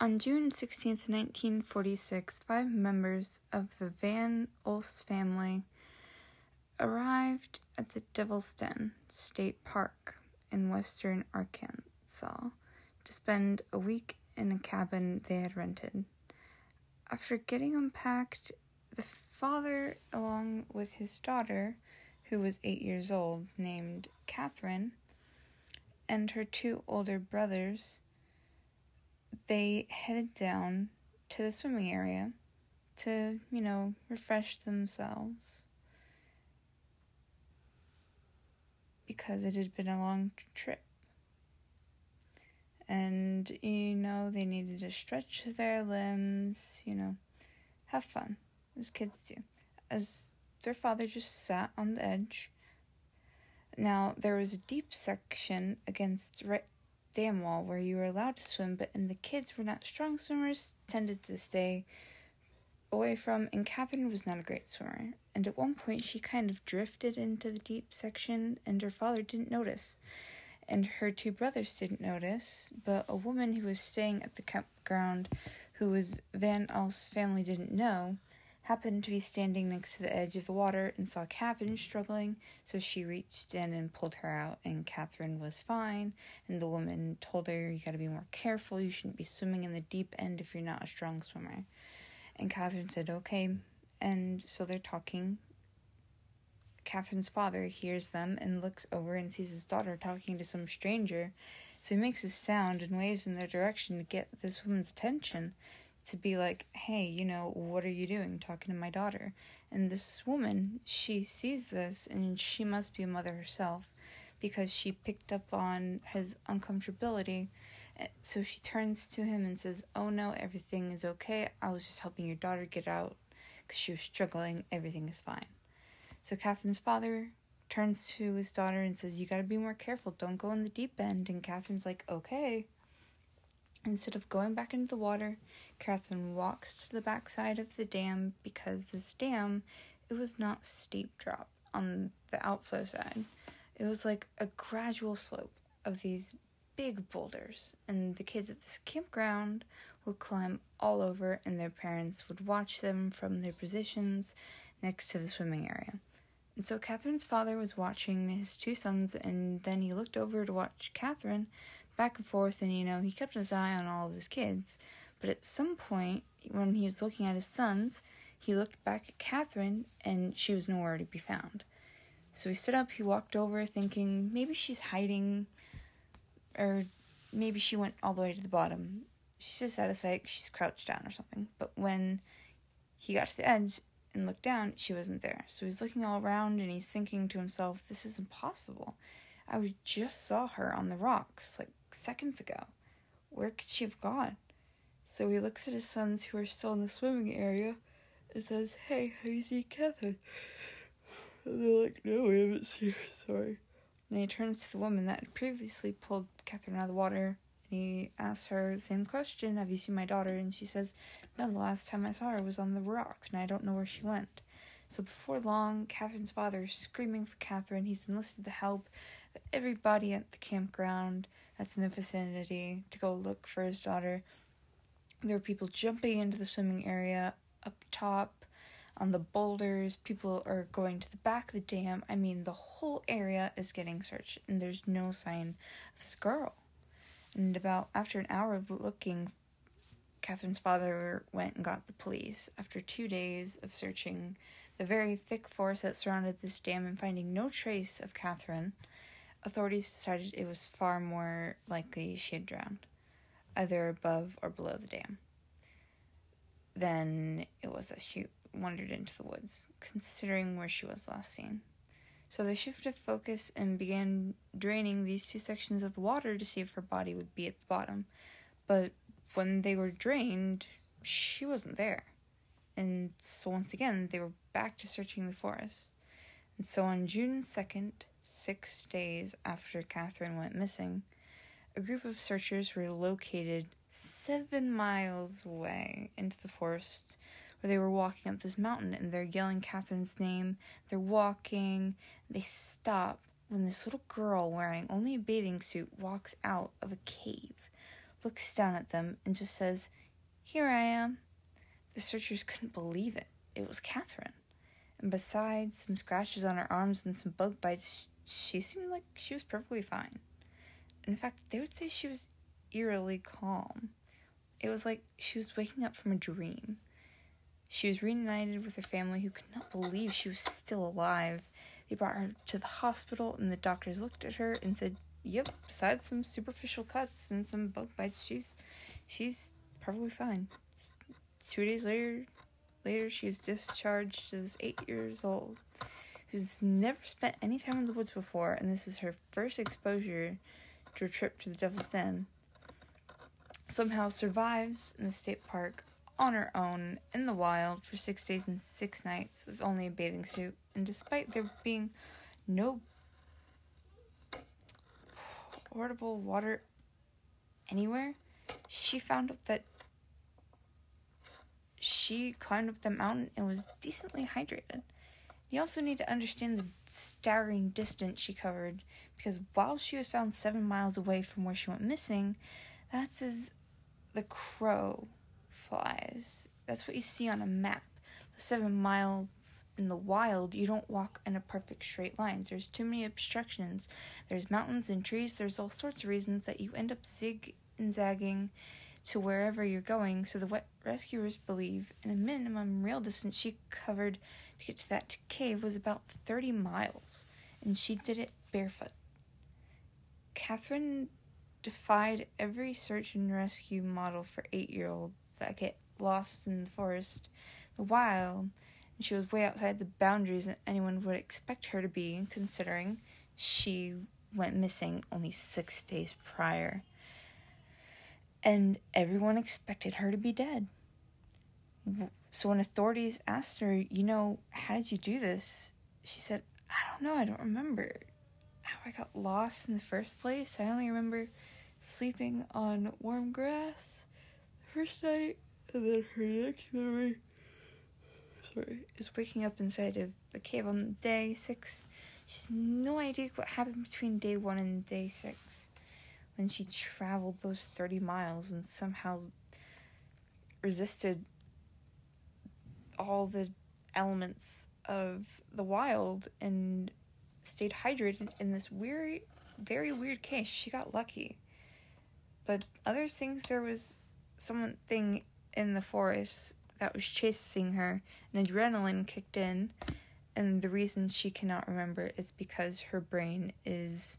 On June 16, 1946, five members of the Van Alst family arrived at the Devil's Den State Park in western Arkansas to spend a week in a cabin they had rented. After getting unpacked, the father, along with his daughter, who was eight years old, named Catherine, and her two older brothers, they headed down to the swimming area to, you know, refresh themselves. Because it had been a long trip. And, you know, they needed to stretch their limbs, you know, have fun, as kids do. As their father just sat on the edge. Now, there was a deep section against right dam wall where you were allowed to swim, but and the kids were not strong swimmers, tended to stay away from, and Catherine was not a great swimmer. And at one point, she kind of drifted into the deep section, and her father didn't notice. And her two brothers didn't notice, but a woman who was staying at the campground, who was Van Alst family, didn't know happened to be standing next to the edge of the water and saw Catherine struggling, so she reached in and pulled her out, and Catherine was fine. And the woman told her, You gotta be more careful, you shouldn't be swimming in the deep end if you're not a strong swimmer. And Catherine said, Okay. And so they're talking. Catherine's father hears them and looks over and sees his daughter talking to some stranger. So he makes a sound and waves in their direction to get this woman's attention to be like, hey, you know, what are you doing talking to my daughter? And this woman, she sees this and she must be a mother herself because she picked up on his uncomfortability. Eh, so she turns to him and says, Oh no, everything is okay. I was just helping your daughter get out because she was struggling. Everything is fine. So Catherine's father turns to his daughter and says, You gotta be more careful. Don't go in the deep end. And Catherine's like, Okay. Instead of going back into the water, Catherine walks to the backside of the dam because this dam, it was not steep drop on the outflow side. It was like a gradual slope of these big boulders, and the kids at this campground would climb all over, and their parents would watch them from their positions next to the swimming area. And so Catherine's father was watching his two sons, and then he looked over to watch Catherine back and forth, and you know, he kept his eye on all of his kids. But at some point, when he was looking at his sons, he looked back at Catherine, and she was nowhere to be found. So he stood up, he walked over, thinking maybe she's hiding, or maybe she went all the way to the bottom. She's just out of sight, she's crouched down or something. But when he got to the edge and looked down, she wasn't there. So he's looking all around and he's thinking to himself, this is impossible. I just saw her on the rocks like seconds ago. Where could she have gone? So he looks at his sons who are still in the swimming area and says, Hey, have you seen Catherine? And they're like, No, we haven't seen her, sorry. And he turns to the woman that had previously pulled Catherine out of the water and he asks her the same question, Have you seen my daughter? And she says, No, the last time I saw her was on the rocks and I don't know where she went. So before long, Catherine's father is screaming for Catherine. He's enlisted the help of everybody at the campground that's in the vicinity to go look for his daughter. There were people jumping into the swimming area up top on the boulders. People are going to the back of the dam. I mean, the whole area is getting searched, and there's no sign of this girl. And about after an hour of looking, Catherine's father went and got the police. After two days of searching the very thick forest that surrounded this dam and finding no trace of Catherine, authorities decided it was far more likely she had drowned, either above or below the dam, than it was that she wandered into the woods, considering where she was last seen. So they shifted focus and began draining these two sections of the water to see if her body would be at the bottom. But when they were drained, she wasn't there. And so once again, they were back to searching the forest. And so on June 2nd, six days after Catherine went missing, a group of searchers were located seven miles away into the forest where they were walking up this mountain and they're yelling Catherine's name. They're walking. They stop when this little girl wearing only a bathing suit walks out of a cave. looks down at them, and just says, Here I am. The searchers couldn't believe it. It was Catherine. And besides some scratches on her arms and some bug bites, she seemed like she was perfectly fine. In fact, they would say she was eerily calm. It was like she was waking up from a dream. She was reunited with her family who could not believe she was still alive. They brought her to the hospital, and the doctors looked at her and said, "Yep, besides some superficial cuts and some bug bites, she's she's perfectly fine." Two days later, later she was discharged as eight years old. Who's never spent any time in the woods before, and this is her first exposure to a trip to the Devil's Den. Somehow survives in the state park on her own in the wild for six days and six nights with only a bathing suit, and despite there being no portable water anywhere, she found out that she climbed up the mountain and was decently hydrated. You also need to understand the staggering distance she covered because while she was found seven miles away from where she went missing, that's as the crow flies. That's what you see on a map. Seven miles in the wild, you don't walk in a perfect straight line. There's too many obstructions. There's mountains and trees. There's all sorts of reasons that you end up zig and zagging to wherever you're going. So the wet rescuers believe in a minimum real distance she covered to get to that cave was about 30 miles, and she did it barefoot. Catherine defied every search and rescue model for eight year olds that get lost in the forest, the wild, and she was way outside the boundaries that anyone would expect her to be, considering she went missing only six days prior. And everyone expected her to be dead. So when authorities asked her, you know, how did you do this? She said, I don't know, I don't remember how I got lost in the first place. I only remember sleeping on warm grass the first night, and then her next memory sorry, is waking up inside of the cave on day six. She has no idea what happened between day one and day six when she traveled those 30 miles and somehow resisted all the elements of the wild and stayed hydrated in this weird, very weird case. She got lucky. But other things, there was something in the forest that was chasing her, and adrenaline kicked in. And the reason she cannot remember is because her brain is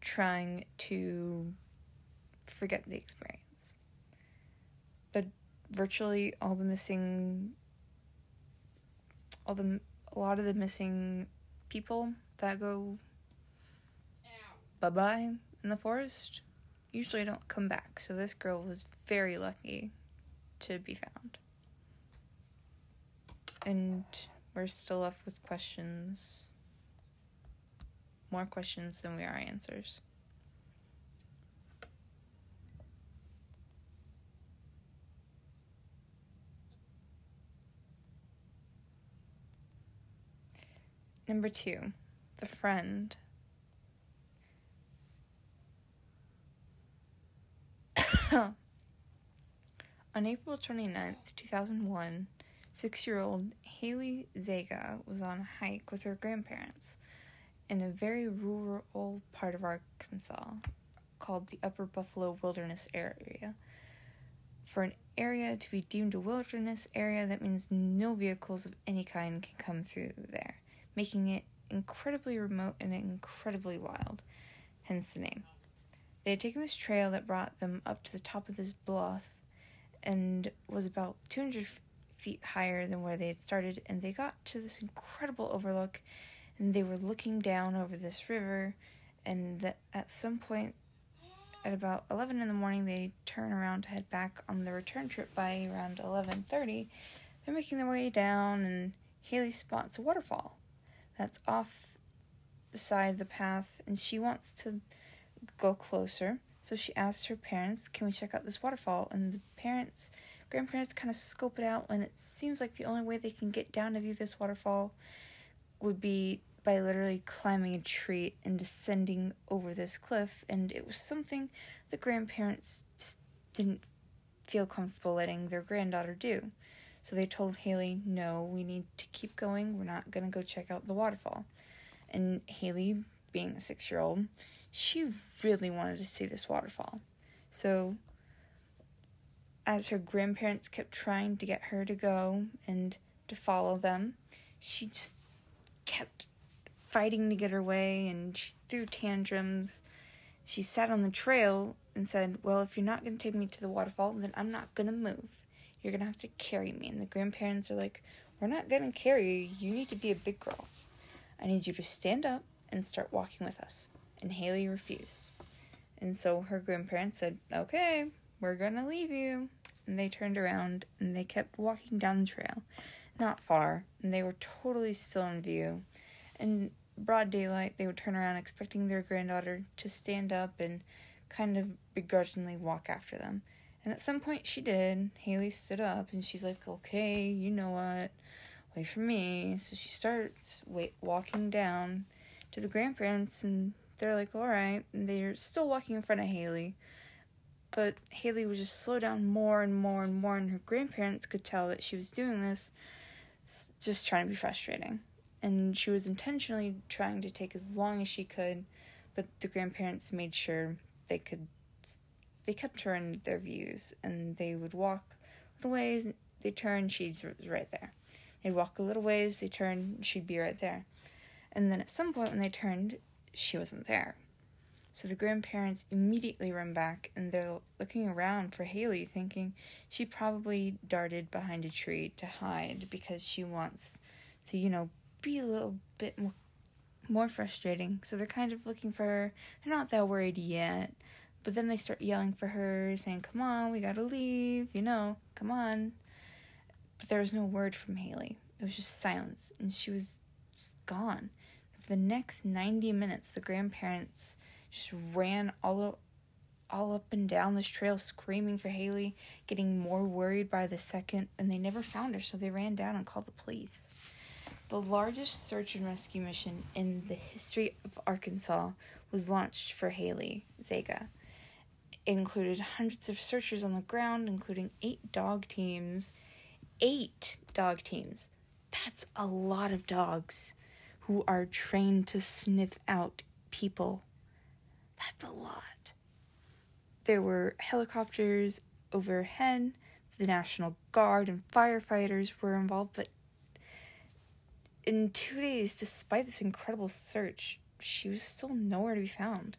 trying to forget the experience. But virtually all the missing all the a lot of the missing people that go bye bye in the forest usually don't come back. So this girl was very lucky to be found. And we're still left with questions. More questions than we are answers. Number two, the friend. On April 29th, 2001, six year old Haley Zega was on a hike with her grandparents in a very rural part of Arkansas called the Upper Buffalo Wilderness Area. For an area to be deemed a wilderness area, that means no vehicles of any kind can come through there making it incredibly remote and incredibly wild, hence the name. They had taken this trail that brought them up to the top of this bluff and was about 200 feet higher than where they had started, and they got to this incredible overlook, and they were looking down over this river, and at some point at about 11 in the morning they turn around to head back on the return trip by around 11.30 they're making their way down and haley spots a waterfall that's off the side of the path, and she wants to go closer. So she asks her parents, Can we check out this waterfall? And the parents, grandparents, kind of scope it out, and it seems like the only way they can get down to view this waterfall would be by literally climbing a tree and descending over this cliff, and it was something the grandparents just didn't feel comfortable letting their granddaughter do. So they told Haley, no, we need to keep going. We're not going to go check out the waterfall. And Haley, being a six year old, she really wanted to see this waterfall. So, as her grandparents kept trying to get her to go and to follow them, she just kept fighting to get her way and she threw tantrums. She sat on the trail and said, Well, if you're not going to take me to the waterfall, then I'm not going to move. You're going to have to carry me. And the grandparents are like, We're not going to carry you. You need to be a big girl. I need you to stand up and start walking with us. And Haley refused. And so her grandparents said, Okay, we're going to leave you. And they turned around and they kept walking down the trail. Not far, and they were totally still in view. In broad daylight, they would turn around expecting their granddaughter to stand up and kind of begrudgingly walk after them. And at some point she did. Haley stood up and she's like, okay, you know what? Wait for me. So she starts wait walking down to the grandparents and they're like, all right. And they're still walking in front of Haley. But Haley would just slow down more and more and more, and her grandparents could tell that she was doing this just trying to be frustrating. And she was intentionally trying to take as long as she could, but the grandparents made sure they could they kept her in their views and they would walk a little ways they turn she's right there. They'd walk a little ways they turn she'd be right there. And then at some point when they turned she wasn't there. So the grandparents immediately run back and they're looking around for haley thinking she probably darted behind a tree to hide because she wants to you know be a little bit more more frustrating. So they're kind of looking for her. They're not that worried yet. But then they start yelling for her, saying, Come on, we gotta leave, you know, come on. But there was no word from Haley. It was just silence, and she was gone. For the next 90 minutes, the grandparents just ran all, all up and down this trail screaming for Haley, getting more worried by the second, and they never found her, so they ran down and called the police. The largest search and rescue mission in the history of Arkansas was launched for Haley Zega. It included hundreds of searchers on the ground, including eight dog teams. Eight dog teams. That's a lot of dogs who are trained to sniff out people. That's a lot. There were helicopters overhead, the National Guard and firefighters were involved, but in two days, despite this incredible search, she was still nowhere to be found.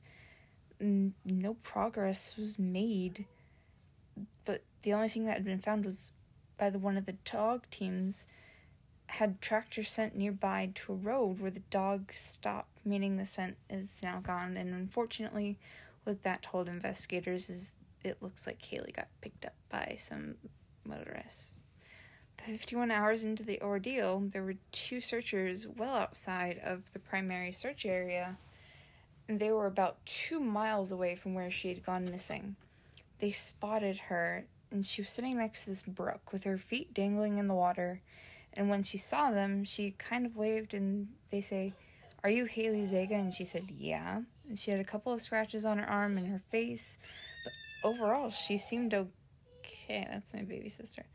No progress was made. But the only thing that had been found was by the one of the dog teams had tractor sent nearby to a road where the dog stopped, meaning the scent is now gone. And unfortunately, what that told investigators is it looks like Kaylee got picked up by some motorists. 51 hours into the ordeal, there were two searchers well outside of the primary search area, and they were about two miles away from where she had gone missing. They spotted her, and she was sitting next to this brook with her feet dangling in the water. And when she saw them, she kind of waved, and they say, Are you Haley Zega? And she said, Yeah. And she had a couple of scratches on her arm and her face, but overall, she seemed okay. That's my baby sister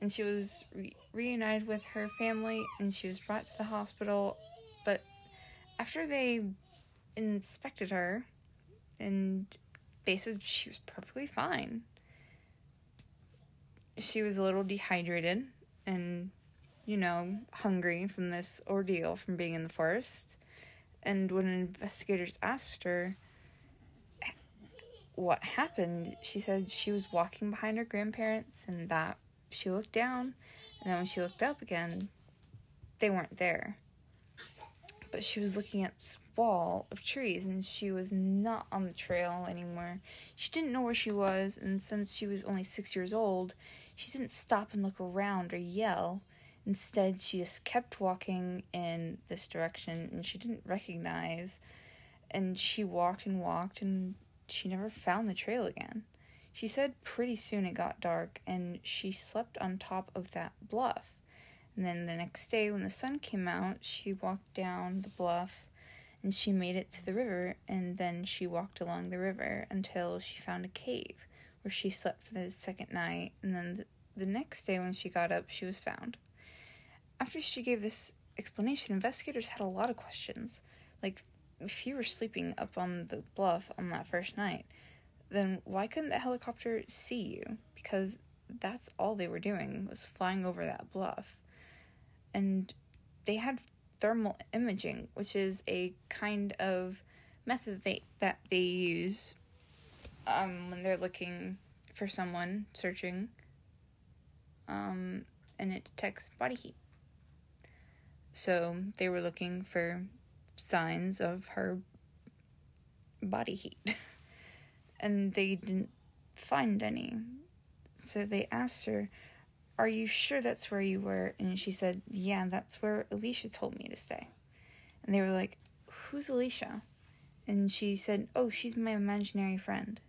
and she was re- reunited with her family and she was brought to the hospital but after they inspected her and said she was perfectly fine. She was a little dehydrated and you know hungry from this ordeal from being in the forest and when investigators asked her what happened she said she was walking behind her grandparents and that she looked down, and then when she looked up again, they weren't there. But she was looking at this wall of trees, and she was not on the trail anymore. She didn't know where she was, and since she was only six years old, she didn't stop and look around or yell. Instead, she just kept walking in this direction, and she didn't recognize. And she walked and walked, and she never found the trail again. She said pretty soon it got dark and she slept on top of that bluff. And then the next day, when the sun came out, she walked down the bluff and she made it to the river. And then she walked along the river until she found a cave where she slept for the second night. And then the, next day, when she got up, she was found. After she gave this explanation, investigators had a lot of questions. Like, if you were sleeping up on the bluff on that first night, then why couldn't the helicopter see you? Because that's all they were doing was flying over that bluff and they had thermal imaging, which is a kind of method they, that they use um, when they're looking for someone searching, um, and it detects body heat. So they were looking for signs of her body heat, and they didn't find any. So they asked her, are you sure that's where you were? And she said, Yeah, that's where Alicia told me to stay. And they were like, Who's Alicia? And she said, Oh, she's my imaginary friend.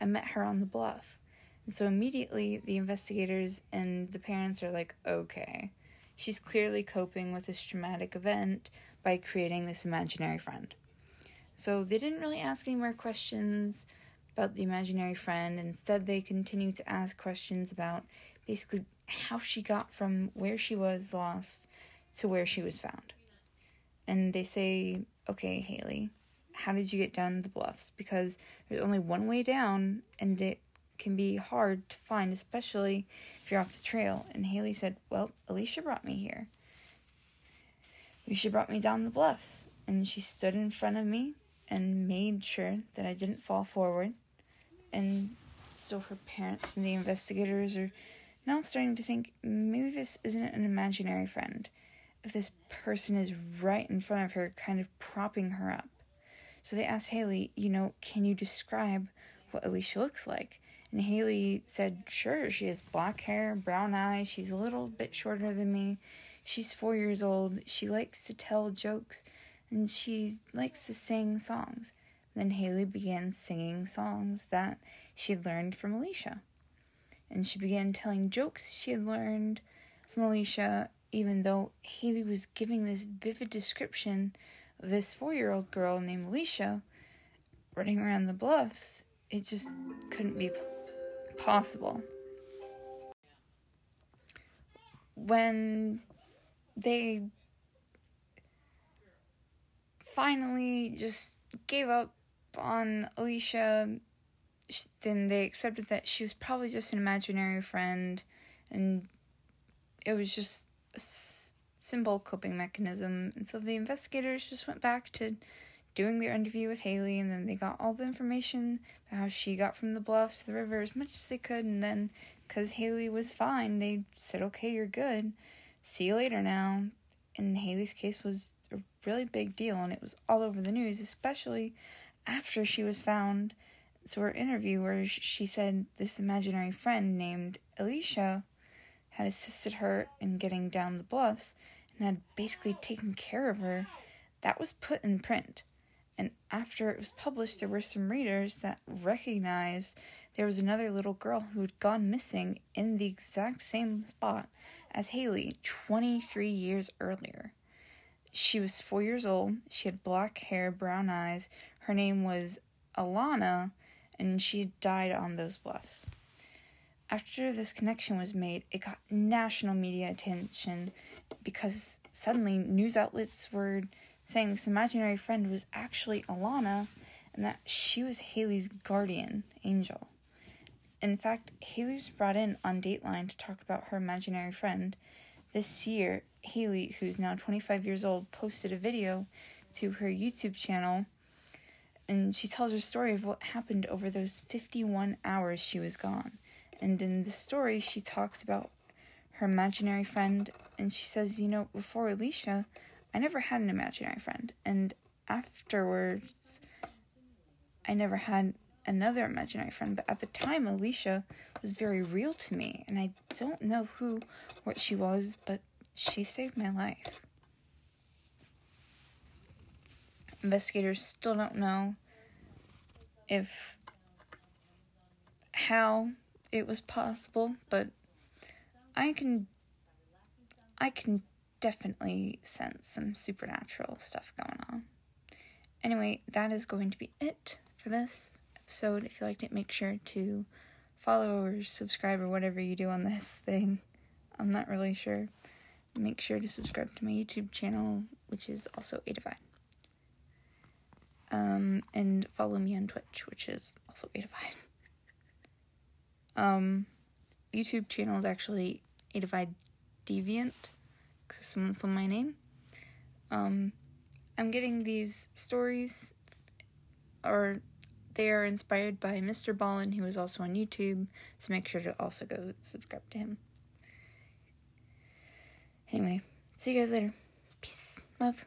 I met her on the bluff. And so immediately the investigators and the parents are like, Okay, she's clearly coping with this traumatic event by creating this imaginary friend. So they didn't really ask any more questions about the imaginary friend. Instead, they continue to ask questions about basically how she got from where she was lost to where she was found. And they say, okay, Haley, how did you get down the bluffs? Because there's only one way down, and it can be hard to find, especially if you're off the trail. And Haley said, well, Alicia brought me here. Alicia brought me down the bluffs, and she stood in front of me and made sure that I didn't fall forward. And so her parents and the investigators are now starting to think maybe this isn't an imaginary friend. If this person is right in front of her, kind of propping her up. So they asked Haley, you know, can you describe what Alicia looks like? And Haley said, sure, she has black hair, brown eyes, she's a little bit shorter than me. She's four years old. She likes to tell jokes and she likes to sing songs. Then Haley began singing songs that she had learned from Alicia and she began telling jokes she had learned from Alicia, even though Haley was giving this vivid description of this four year old girl named Alicia running around the bluffs. It just couldn't be possible. When they finally just gave up on Alicia then they accepted that she was probably just an imaginary friend and it was just a simple coping mechanism. And so the investigators just went back to doing their interview with Haley and then they got all the information about how she got from the bluffs to the river as much as they could and then because Haley was fine, they said, Okay, you're good. See you later now. And Haley's case was a really big deal and it was all over the news, especially after she was found so her interview where she said this imaginary friend named Alicia had assisted her in getting down the bluffs and had basically taken care of her, that was put in print. And after it was published, there were some readers that recognized there was another little girl who had gone missing in the exact same spot as Haley 23 years earlier. She was four years old, she had black hair, brown eyes, her name was Alana, and she died on those bluffs. After this connection was made, it got national media attention because suddenly news outlets were saying this imaginary friend was actually Alana and that she was Haley's guardian angel. In fact, Haley was brought in on Dateline to talk about her imaginary friend. This year, Haley, who's now 25 years old, posted a video to her YouTube channel and she tells her story of what happened over those 51 hours she was gone. And in the story, she talks about her imaginary friend, and she says, You know, before Alicia, I never had an imaginary friend. And afterwards, I never had another imaginary friend. But at the time, Alicia was very real to me, and I don't know who, what she was, but she saved my life. Investigators still don't know if how it was possible, but I can I can definitely sense some supernatural stuff going on. Anyway, that is going to be it for this episode. If you liked it, make sure to follow or subscribe or whatever you do on this thing. I'm not really sure. Make sure to subscribe to my YouTube channel, which is also A Divine. Um, and follow me on Twitch, which is also A Divine. Um, YouTube channel is actually A Divine Deviant, because someone stole my name. Um, I'm getting these stories, or they are inspired by Mr. Ballen, who is also on YouTube, so make sure to also go subscribe to him. Anyway, see you guys later. Peace. Love.